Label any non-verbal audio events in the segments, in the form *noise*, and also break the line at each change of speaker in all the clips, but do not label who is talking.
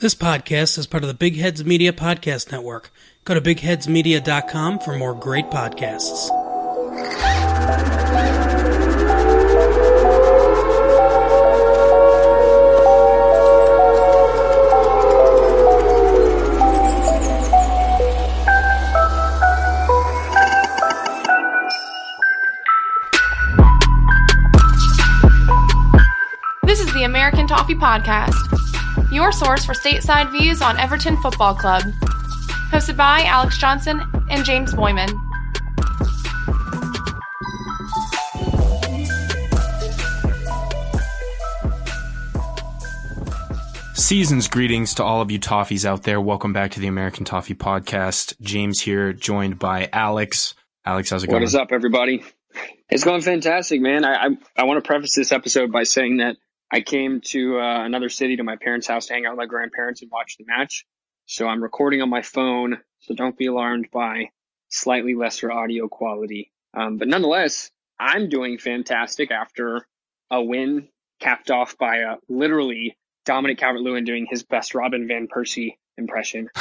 This podcast is part of the Big Heads Media Podcast Network. Go to bigheadsmedia.com for more great podcasts.
This is the American Toffee Podcast, your source for stateside views on Everton Football Club. Hosted by Alex Johnson and James Boyman.
Season's greetings to all of you toffees out there. Welcome back to the American Toffee Podcast. James here, joined by Alex. Alex, how's it going?
What is up, everybody? It's going fantastic, man. I I, I want to preface this episode by saying that I came to uh, another city to my parents' house to hang out with my grandparents and watch the match. So I'm recording on my phone, so don't be alarmed by slightly lesser audio quality. Um, but nonetheless, I'm doing fantastic after a win capped off by uh, literally Dominic Calvert-Lewin doing his best Robin van Persie impression. *laughs*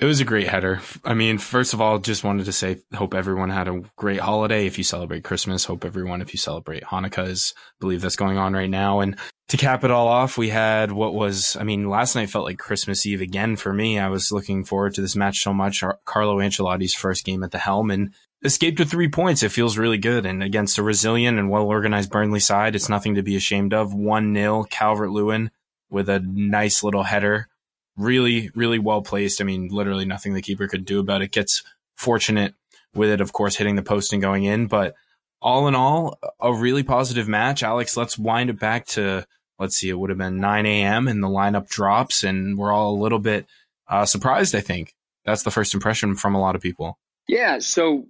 It was a great header. I mean, first of all, just wanted to say, hope everyone had a great holiday. If you celebrate Christmas, hope everyone, if you celebrate Hanukkah, is believe that's going on right now. And to cap it all off, we had what was, I mean, last night felt like Christmas Eve again for me. I was looking forward to this match so much. Carlo Ancelotti's first game at the helm and escaped with three points. It feels really good. And against a resilient and well organized Burnley side, it's nothing to be ashamed of. 1 0, Calvert Lewin with a nice little header. Really, really well placed. I mean, literally nothing the keeper could do about it. Gets fortunate with it, of course, hitting the post and going in. But all in all, a really positive match. Alex, let's wind it back to, let's see, it would have been 9 a.m. and the lineup drops, and we're all a little bit uh, surprised, I think. That's the first impression from a lot of people.
Yeah. So,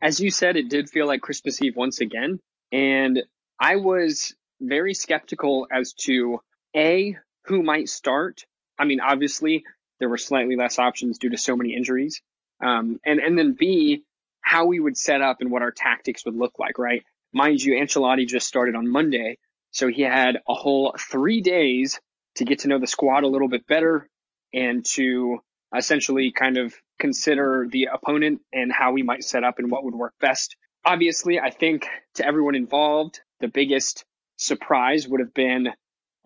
as you said, it did feel like Christmas Eve once again. And I was very skeptical as to A, who might start. I mean, obviously, there were slightly less options due to so many injuries. Um, and, and then B, how we would set up and what our tactics would look like, right? Mind you, Ancelotti just started on Monday. So he had a whole three days to get to know the squad a little bit better and to essentially kind of consider the opponent and how we might set up and what would work best. Obviously, I think to everyone involved, the biggest surprise would have been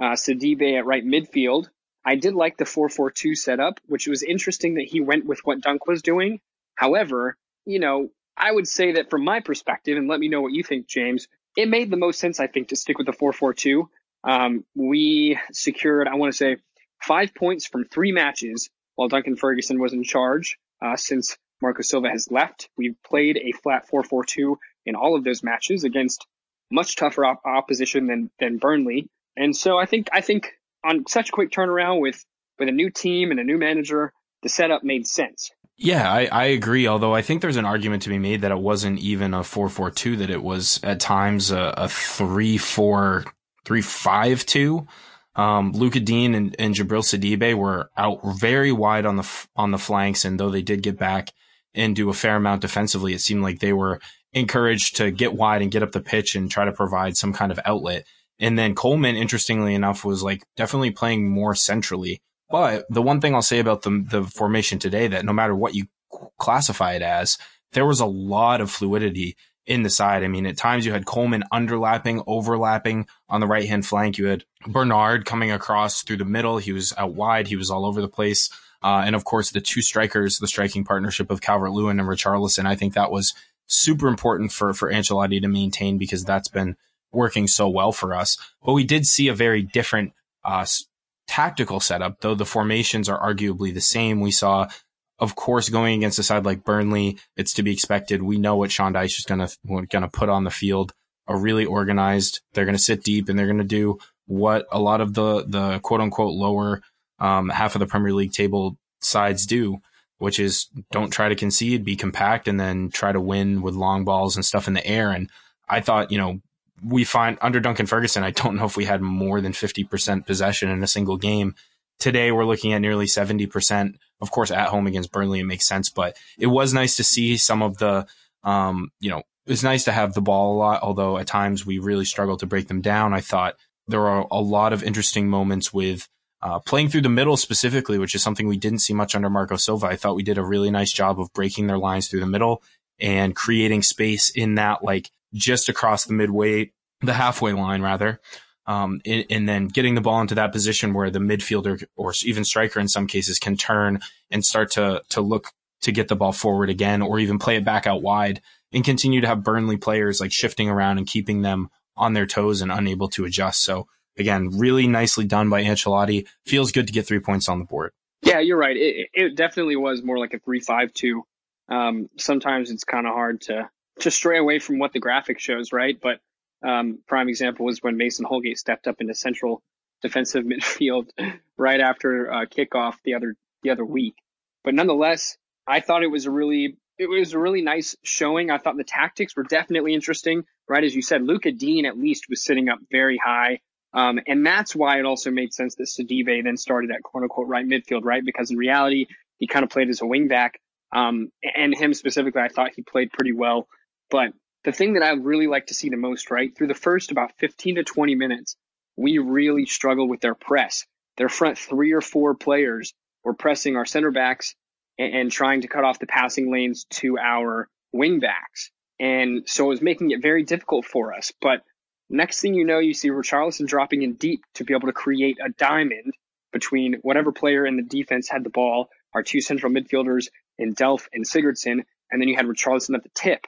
uh, Sidibe at right midfield. I did like the 4-4-2 setup, which was interesting that he went with what Dunk was doing. However, you know, I would say that from my perspective, and let me know what you think, James, it made the most sense, I think, to stick with the 4-4-2. Um, we secured, I want to say, five points from three matches while Duncan Ferguson was in charge. Uh, since Marco Silva has left, we've played a flat 4-4-2 in all of those matches against much tougher op- opposition than than Burnley. And so I think I think on such a quick turnaround with with a new team and a new manager, the setup made sense.
Yeah, I, I agree. Although I think there's an argument to be made that it wasn't even a 4-4-2, that it was at times a, a 3-4, 3-5-2. Um, Lucas Digne and, and Djibril Sidibe were out very wide on the on the flanks, and though they did get back and do a fair amount defensively, it seemed like they were encouraged to get wide and get up the pitch and try to provide some kind of outlet. And then Coleman, interestingly enough, was like definitely playing more centrally. But the one thing I'll say about the the formation today that no matter what you classify it as, there was a lot of fluidity in the side. I mean, at times you had Coleman underlapping, overlapping on the right hand flank. You had Bernard coming across through the middle. He was out wide. He was all over the place. Uh, and of course, the two strikers, the striking partnership of Calvert Lewin and Richarlison. I think that was super important for, for Ancelotti to maintain because that's been working so well for us. But we did see a very different, uh, tactical setup, though the formations are arguably the same. We saw of course, going against a side like Burnley, it's to be expected. We know what Sean Dyche is going to going to put on the field. Are really organized. They're going to sit deep and they're going to do what a lot of the the quote unquote lower um, half of the Premier League table sides do, which is don't try to concede, be compact, and then try to win with long balls and stuff in the air. And I thought, you know, we find under Duncan Ferguson, I don't know if we had more than 50% possession in a single game. Today, we're looking at nearly 70%. Of course, at home against Burnley, it makes sense, but it was nice to see some of the, um, you know, it's nice to have the ball a lot, although at times we really struggled to break them down. I thought there were a lot of interesting moments with Uh, playing through the middle specifically, which is something we didn't see much under Marco Silva, I thought we did a really nice job of breaking their lines through the middle and creating space in that, like just across the midway, the halfway line rather. Um, and, and, then getting the ball into that position where the midfielder or even striker in some cases can turn and start to to look to get the ball forward again, or even play it back out wide and continue to have Burnley players like shifting around and keeping them on their toes and unable to adjust. So again, really nicely done by Ancelotti. Feels good to get three points on the board.
Yeah, you're right. It, it definitely was more like a three-five-two. Um, sometimes it's kind of hard to to stray away from what the graphic shows, right? But um, prime example was when Mason Holgate stepped up into central defensive *laughs* midfield right after uh, kickoff the other the other week. But nonetheless, I thought it was a really it was a really nice showing. I thought the tactics were definitely interesting, right? As you said, Luca Digne at least was sitting up very high. Um, and that's why it also made sense that Sidibe then started at quote unquote right midfield, right? Because in reality, he kind of played as a wingback. Um, and him specifically, I thought he played pretty well. But the thing that I really like to see the most, right? Through the first about 15 to 20 minutes, we really struggled with their press. Their front three or four players were pressing our center backs and, and trying to cut off the passing lanes to our wing backs. And so it was making it very difficult for us. But next thing you know, you see Richarlison dropping in deep to be able to create a diamond between whatever player in the defense had the ball, our two central midfielders in Delph and Sigurdsson, and then you had Richarlison at the tip.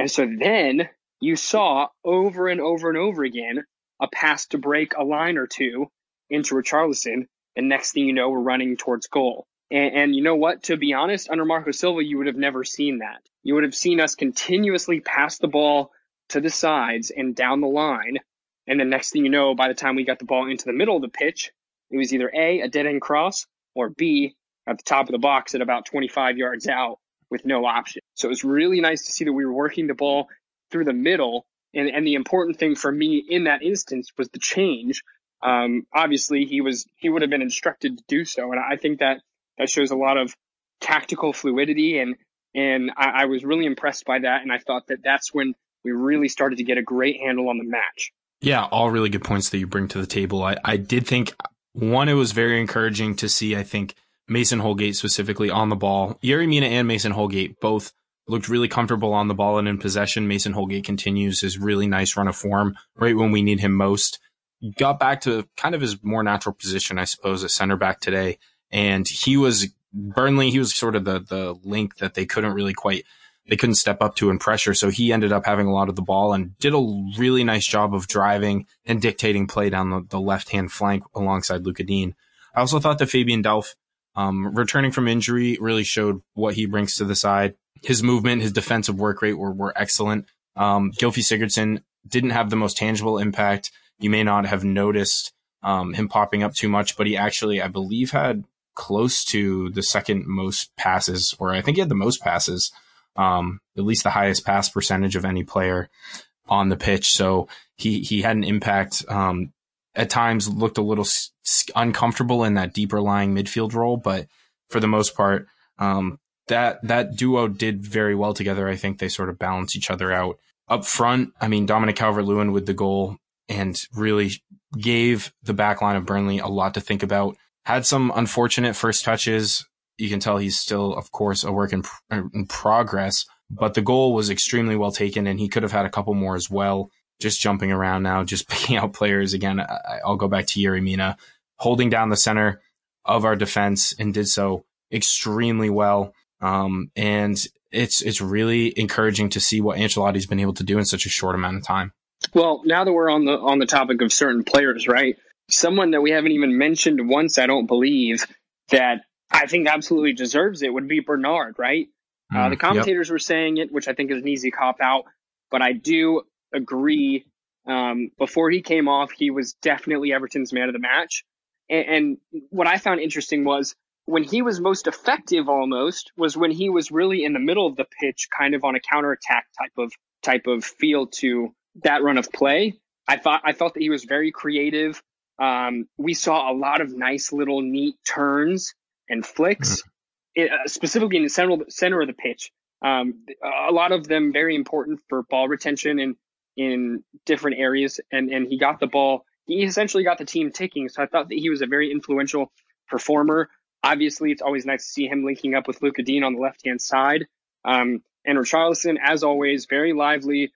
And so then you saw over and over and over again a pass to break a line or two into Richarlison. And next thing you know, we're running towards goal. And, and, you know what? To be honest, under Marco Silva, you would have never seen that. You would have seen us continuously pass the ball to the sides and down the line. And then next thing you know, by the time we got the ball into the middle of the pitch, it was either A, a dead end cross, or B, at the top of the box at about 25 yards out with no option. So it was really nice to see that we were working the ball through the middle. And, and the important thing for me in that instance was the change. Um, obviously, he was he would have been instructed to do so, and I think that that shows a lot of tactical fluidity, and and I, I was really impressed by that. And I thought that that's when we really started to get a great handle on the match.
Yeah, all really good points that you bring to the table. I, I did think one, it was very encouraging to see, I think, Mason Holgate specifically on the ball. Yerry Mina and Mason Holgate both looked really comfortable on the ball and in possession. Mason Holgate continues his really nice run of form right when we need him most. Got back to kind of his more natural position, I suppose, at center back today. And he was Burnley, he was sort of the the link that they couldn't really quite they couldn't step up to in pressure. So he ended up having a lot of the ball and did a really nice job of driving and dictating play down the, the left hand flank alongside Lucas Digne. I also thought that Fabian Delph, um, returning from injury, really showed what he brings to the side. His movement, his defensive work rate were, were excellent. Um, Gylfi Sigurdsson didn't have the most tangible impact. You may not have noticed um, him popping up too much, but he actually, I believe, had close to the second most passes, or I think he had the most passes um, at least the highest pass percentage of any player on the pitch. So he he had an impact. Um, at times looked a little uncomfortable in that deeper lying midfield role, but for the most part, um, that that duo did very well together. I think they sort of balance each other out up front. I mean, Dominic Calvert-Lewin with the goal and really gave the back line of Burnley a lot to think about. Had some unfortunate first touches you can tell he's still, of course, a work in, in progress. But the goal was extremely well taken, and he could have had a couple more as well. Just jumping around now, just *laughs* picking out players again. I, will go back to Yerry Mina, holding down the center of our defense and did so extremely well. Um, and it's it's really encouraging to see what Ancelotti's been able to do in such a short amount of time.
Well, now that we're on the on the topic of certain players, right? Someone that we haven't even mentioned once, I don't believe, that I think absolutely deserves it would be Bernard, right? Uh, mm, uh, the commentators yep. were saying it, which I think is an easy cop out, but I do agree. Um, before he came off, he was definitely Everton's man of the match. And, and what I found interesting was when he was most effective almost was when he was really in the middle of the pitch, kind of on a counterattack type of type of feel to that run of play. I thought I thought that he was very creative. Um, we saw a lot of nice little neat turns and flicks, mm-hmm. it, uh, specifically in the center, center of the pitch. Um, a lot of them very important for ball retention and in different areas. And, and he got the ball he essentially got the team ticking. So I thought that he was a very influential performer. Obviously, it's always nice to see him linking up with Luca Digne on the left hand side. Um, and Richarlison, as always, very lively,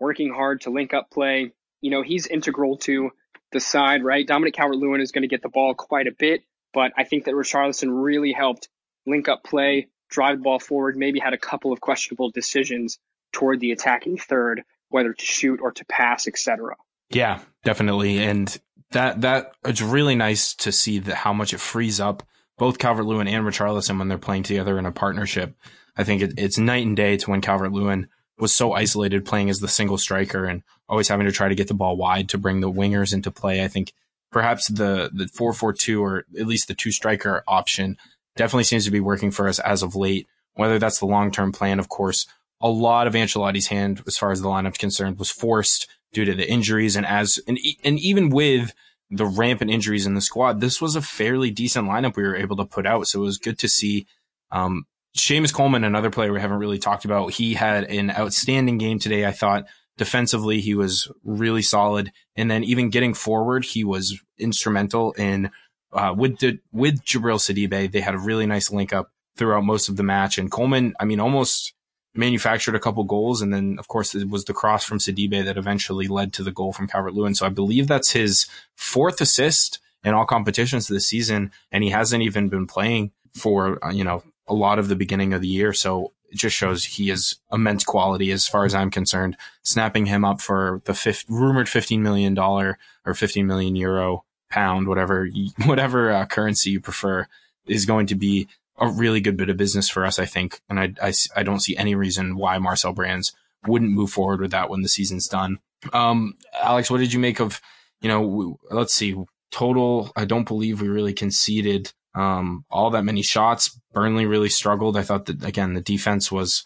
working hard to link up play. You know, he's integral to the side, right? Dominic Calvert Lewin is going to get the ball quite a bit, but I think that Richarlison really helped link up play, drive the ball forward, maybe had a couple of questionable decisions toward the attacking third, whether to shoot or to pass, etc.
Yeah, definitely. And that that it's really nice to see that how much it frees up both Calvert Lewin and Richarlison when they're playing together in a partnership. I think it, it's night and day to when Calvert Lewin was so isolated playing as the single striker and always having to try to get the ball wide to bring the wingers into play. I think perhaps the the four four two or at least the two striker option definitely seems to be working for us as of late. Whether that's the long term plan, of course, a lot of Ancelotti's hand as far as the lineup's concerned was forced due to the injuries and as and, and even with the rampant injuries in the squad, this was a fairly decent lineup we were able to put out. So it was good to see. Um, Seamus Coleman, another player we haven't really talked about, he had an outstanding game today. I thought defensively he was really solid, and then even getting forward, he was instrumental in uh, with the, with Djibril Sidibe. They had a really nice link up throughout most of the match, and Coleman, I mean, almost manufactured a couple goals. And then, of course, it was the cross from Sidibe that eventually led to the goal from Calvert Lewin. So I believe that's his fourth assist in all competitions this season. And he hasn't even been playing for, uh, you know, a lot of the beginning of the year. So it just shows he is immense quality as far as I'm concerned. Snapping him up for the fifth, rumored $15 million or 15 million euro pound, whatever, *laughs* whatever uh, currency you prefer is going to be a really good bit of business for us, I think. And I, I, I don't see any reason why Marcel Brands wouldn't move forward with that when the season's done. Um, Alex, what did you make of, you know, let's see, total, I don't believe we really conceded um, all that many shots. Burnley really struggled. I thought that again, the defense was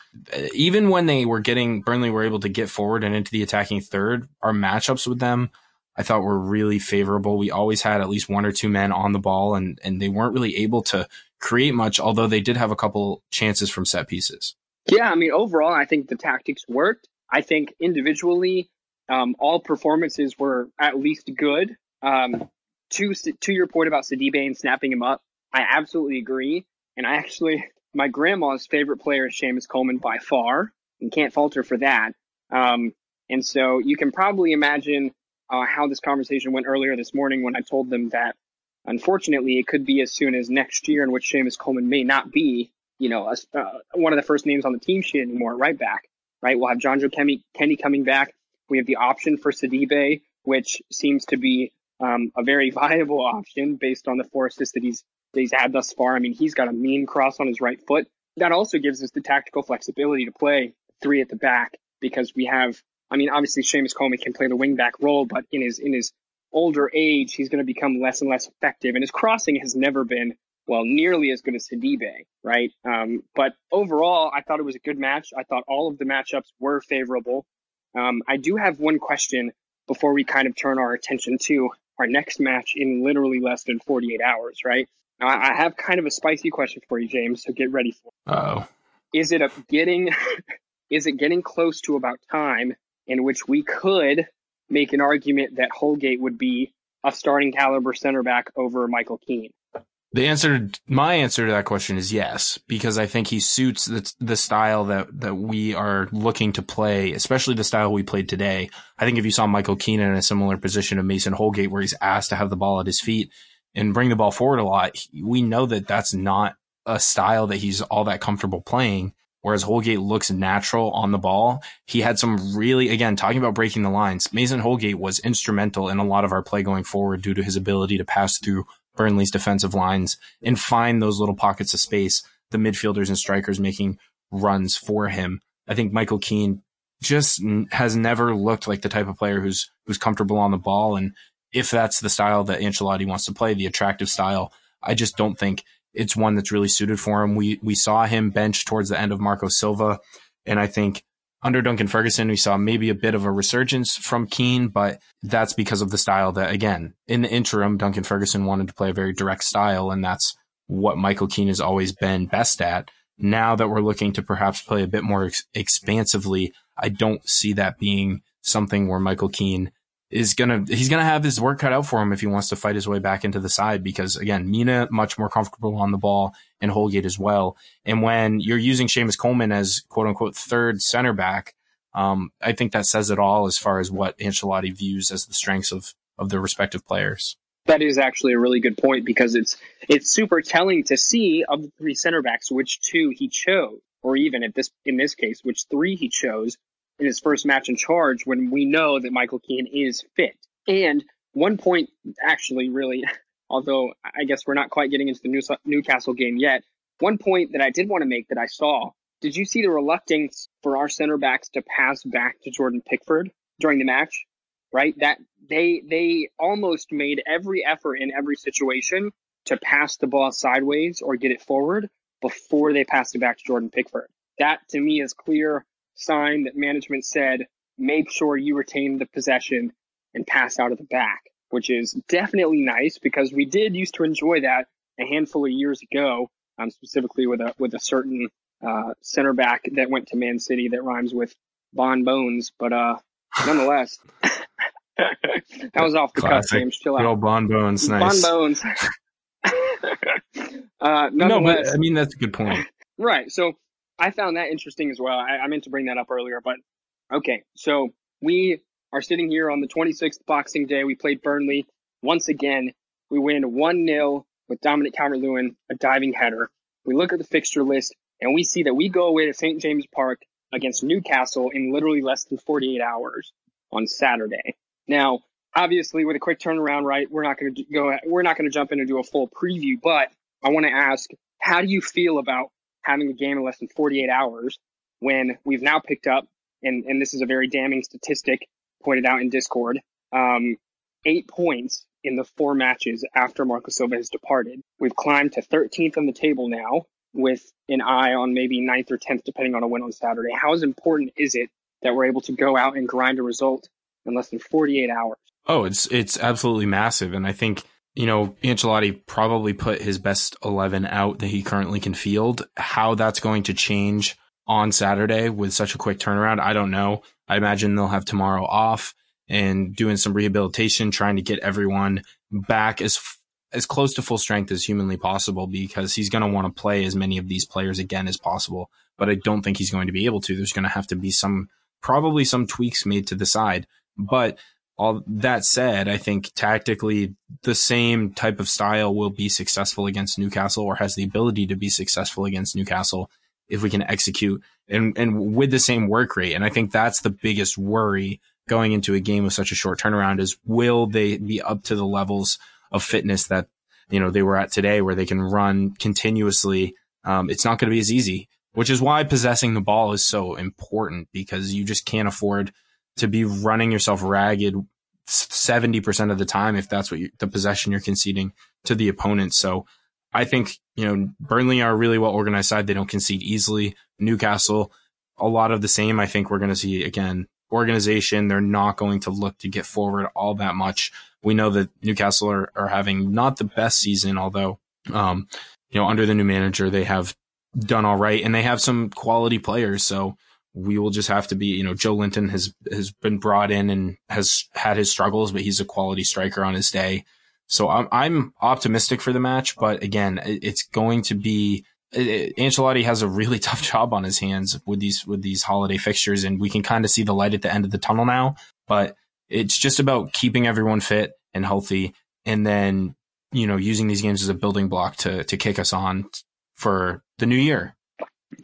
even when they were getting Burnley were able to get forward and into the attacking third. Our matchups with them, I thought were really favorable. We always had at least one or two men on the ball, and and they weren't really able to create much, although they did have a couple chances from set pieces.
Yeah, I mean, overall, I think the tactics worked. I think individually, um, all performances were at least good. Um, to to your point about Sidibe and snapping him up, I absolutely agree. And I actually, my grandma's favorite player is Seamus Coleman by far, and can't falter for that. Um, and so you can probably imagine uh, how this conversation went earlier this morning when I told them that Unfortunately, it could be as soon as next year, in which Seamus Coleman may not be, you know, a, uh, one of the first names on the team sheet anymore, right back. Right, we'll have Jonjoe Kenny, Kenny coming back. We have the option for Sidibe, which seems to be um, a very *laughs* viable option based on the four assists that he's that he's had thus far. I mean, he's got a mean cross on his right foot. That also gives us the tactical flexibility to play three at the back because we have. I mean, obviously Seamus Coleman can play the wing back role, but in his in his older age, he's going to become less and less effective. And his crossing has never been, well, nearly as good as Sidibe, right? Um, but overall, I thought it was a good match. I thought all of the matchups were favorable. Um, I do have one question before we kind of turn our attention to our next match in literally less than 48 hours, right? Now, I have kind of a spicy question for you, James, so get ready for
it. Oh.
Is it a getting, *laughs* is it getting close to about time in which we could make an argument that Holgate would be a starting caliber center back over Michael Keane?
The answer, my answer to that question is yes, because I think he suits the, the style that, that we are looking to play, especially the style we played today. I think if you saw Michael Keane in a similar position of Mason Holgate, where he's asked to have the ball at his feet and bring the ball forward a lot, we know that that's not a style that he's all that comfortable playing whereas Holgate looks natural on the ball. He had some really, again, talking about breaking the lines. Mason Holgate was instrumental in a lot of our play going forward due to his ability to pass through Burnley's defensive lines and find those little pockets of space, the midfielders and strikers making runs for him. I think Michael Keane just has never looked like the type of player who's, who's comfortable on the ball. And if that's the style that Ancelotti wants to play, the attractive style, I just don't think it's one that's really suited for him. We we saw him bench towards the end of Marco Silva, and I think under Duncan Ferguson we saw maybe a bit of a resurgence from Keane, but that's because of the style that again in the interim Duncan Ferguson wanted to play a very direct style, and that's what Michael Keane has always been best at. Now that we're looking to perhaps play a bit more ex- expansively, I don't see that being something where Michael Keane is gonna he's gonna have his work cut out for him if he wants to fight his way back into the side because again, Mina much more comfortable on the ball and Holgate as well. And when you're using Seamus Coleman as quote unquote third center back, um, I think that says it all as far as what Ancelotti views as the strengths of of the respective players.
That is actually a really good point because it's it's super telling to see of the three center backs which two he chose, or even at this in this case, which three he chose in his first match in charge when we know that Michael Keane is fit. And one point, actually, really, *laughs* although I guess we're not quite getting into the Newcastle game yet, one point that I did want to make that I saw. Did you see the reluctance for our center backs to pass back to Jordan Pickford during the match? Right? That they they almost made every effort in every situation to pass the ball sideways or get it forward before they passed it back to Jordan Pickford. That to me is clear sign that management said, make sure you retain the possession and pass out of the back, which is definitely nice because we did used to enjoy that a handful of years ago, um, specifically with a with a certain uh, center back that went to Man City that rhymes with Bon Bones, but uh, nonetheless. *laughs* that was off the Classic. cuff, James. Chill out.
Good Bon Bones, nice.
Bon Bones. *laughs* *laughs*
uh, no, but I mean that's a good point.
Right. So I found that interesting as well. I, I meant to bring that up earlier, but okay. So we are sitting here on the 26th Boxing Day. We played Burnley once again. We win 1 0 with Dominic Calvert Lewin, a diving header. We look at the fixture list and we see that we go away to St. James Park against Newcastle in literally less than 48 hours on Saturday. Now, obviously, with a quick turnaround, right, we're not going to go, we're not going to jump in and do a full preview, but I want to ask, how do you feel about having a game in less than 48 hours when we've now picked up, and, and this is a very damning statistic pointed out in Discord, um, eight points in the four matches after Marco Silva has departed. We've climbed to 13th on the table now with an eye on maybe 9th or 10th, depending on a win on Saturday. How important is it that we're able to go out and grind a result in less than 48 hours?
Oh, it's it's absolutely massive, and I think you know, Ancelotti probably put his best 11 out that he currently can field. How that's going to change on Saturday with such a quick turnaround, I don't know. I imagine they'll have tomorrow off and doing some rehabilitation, trying to get everyone back as as close to full strength as humanly possible because he's going to want to play as many of these players again as possible. But I don't think he's going to be able to. There's going to have to be some, probably some tweaks made to the side. But all that said, I think tactically the same type of style will be successful against Newcastle or has the ability to be successful against Newcastle if we can execute and, and with the same work rate. And I think that's the biggest worry going into a game with such a short turnaround is will they be up to the levels of fitness that, you know, they were at today where they can run continuously. Um, it's not going to be as easy, which is why possessing the ball is so important because you just can't afford to be running yourself ragged 70% of the time if that's what you, the possession you're conceding to the opponent. So I think, you know, Burnley are a really well organized side. They don't concede easily. Newcastle, a lot of the same. I think we're going to see again organization. They're not going to look to get forward all that much. We know that Newcastle are, are having not the best season, although, um, you know, under the new manager, they have done all right and they have some quality players. So, we will just have to be, you know, Joelinton has, has been brought in and has had his struggles, but he's a quality striker on his day. So I'm, I'm optimistic for the match, but again, it's going to be, it, Ancelotti has a really *laughs* tough job on his hands with these, with these holiday fixtures and we can kind of see the light at the end of the tunnel now, but it's just about keeping everyone fit and healthy and then, you know, using these games as a building block to, to kick us on for the new year.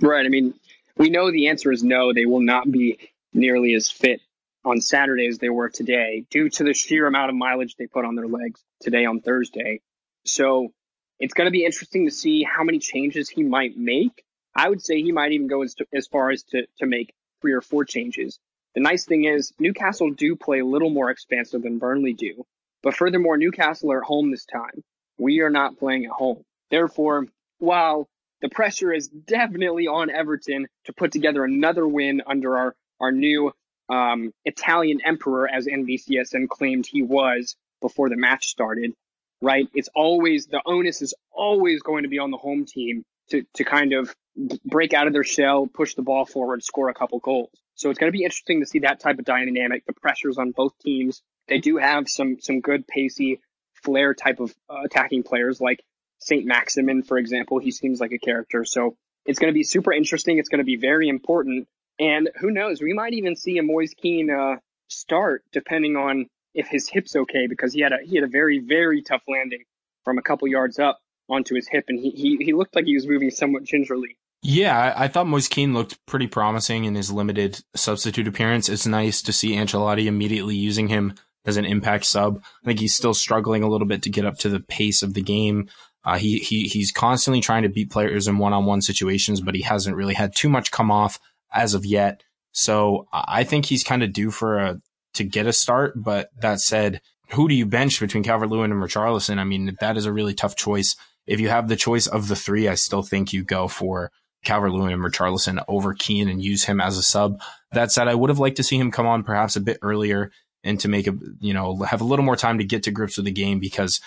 Right. I mean, we know the answer is no, they will not be nearly as fit on Saturday as they were today due to the sheer amount of mileage they put on their legs today on Thursday. So it's going to be interesting to see how many changes he might make. I would say he might even go as, to, as far as to, to make three or four changes. The nice thing is Newcastle do play a little more expansive than Burnley do. But furthermore, Newcastle are at home this time. We are not playing at home. Therefore, while the pressure is definitely on Everton to put together another win under our, our new um, Italian emperor, as NBCSN claimed he was before the match started, right? It's always, the onus is always going to be on the home team to, to kind of break out of their shell, push the ball forward, score a couple goals. So it's going to be interesting to see that type of dynamic. The pressures on both teams they do have some some good pacey flair type of uh, attacking players like Saint Maximin, for example. He seems like a character. So it's going to be super interesting. It's going to be very important. And who knows? We might even see a Moise Kean uh, start, depending on if his hip's okay, because he had a he had a very very tough landing from a couple yards up onto his hip, and he he, he looked like he was moving somewhat gingerly.
Yeah, I, thought Moise Kean looked pretty promising in his limited substitute appearance. It's nice to see Ancelotti immediately using him as an impact sub. I think he's still struggling a little bit to get up to the pace of the game. Uh, he he he's constantly trying to beat players in one-on-one situations, but he hasn't really had too much come off as of yet. So I think he's kind of due for a to get a start. But that said, who do you bench between Calvert Lewin and Richarlison? I mean, that is a really tough choice. If you have the choice of the three, I still think you go for Calvert Lewin and Richarlison over Kean and use him as a sub. That said, I would have liked to see him come on perhaps a bit earlier and to make a, you know, have a little more time to get to grips with the game because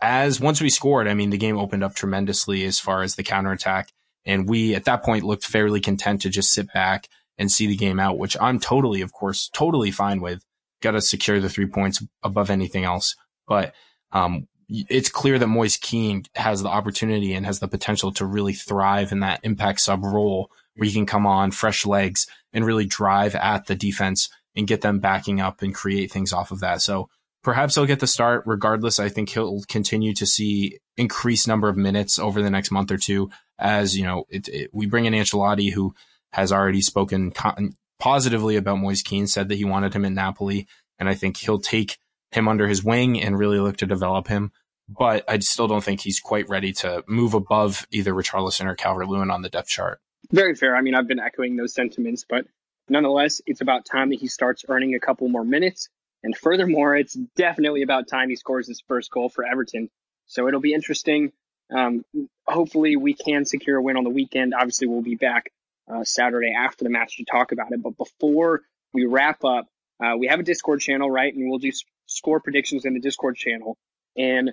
as once we scored, I mean, the game opened up tremendously as far as the counterattack. And we at that point looked fairly content to just sit back and see the game out, which I'm totally, of course, totally fine with. Got to secure the three points above anything else. But, um, it's clear that Moise Kean has the opportunity and has the potential to really thrive in that impact sub role where he can come on fresh legs and really drive at the defense and get them backing up and create things off of that. So perhaps he'll get the start regardless. I think he'll continue to see increased number of minutes over the next month or two as, you know, it, it, we bring in Ancelotti who has already spoken con- positively about Moise Kean, said that he wanted him in Napoli. And I think he'll take him under his wing and really look to develop him. But I still don't think he's quite ready to move above either Richarlison or Calvert Lewin on the depth chart.
Very fair. I mean, I've been echoing those sentiments, but Nonetheless, it's about time that he starts earning a couple more minutes. And furthermore, it's definitely about time he scores his first goal for Everton. So it'll be interesting. Um, hopefully, we can secure a win on the weekend. Obviously, we'll be back uh, Saturday after the match to talk about it. But before we wrap up, uh, we have a Discord channel, right? And we'll do score predictions in the Discord channel. And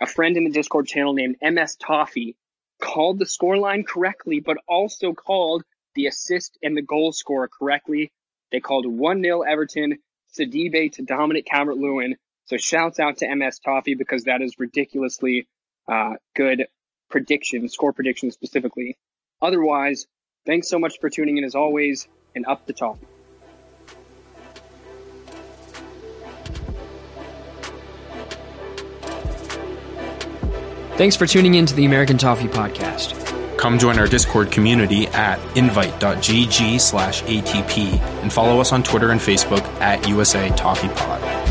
a friend in the Discord channel named MS Toffee called the scoreline correctly, but also called the assist and the goal scorer correctly. They called 1 0 Everton, Sidibe to Dominic Calvert Lewin. So shouts out to MS Toffee because that is ridiculously uh, good prediction, score prediction specifically. Otherwise, thanks so much for tuning in as always, and up the top.
Thanks for tuning in to the American Toffee Podcast.
Come join our Discord community at invite.gg slash ATP and follow us on Twitter and Facebook at USA Toffee Pod.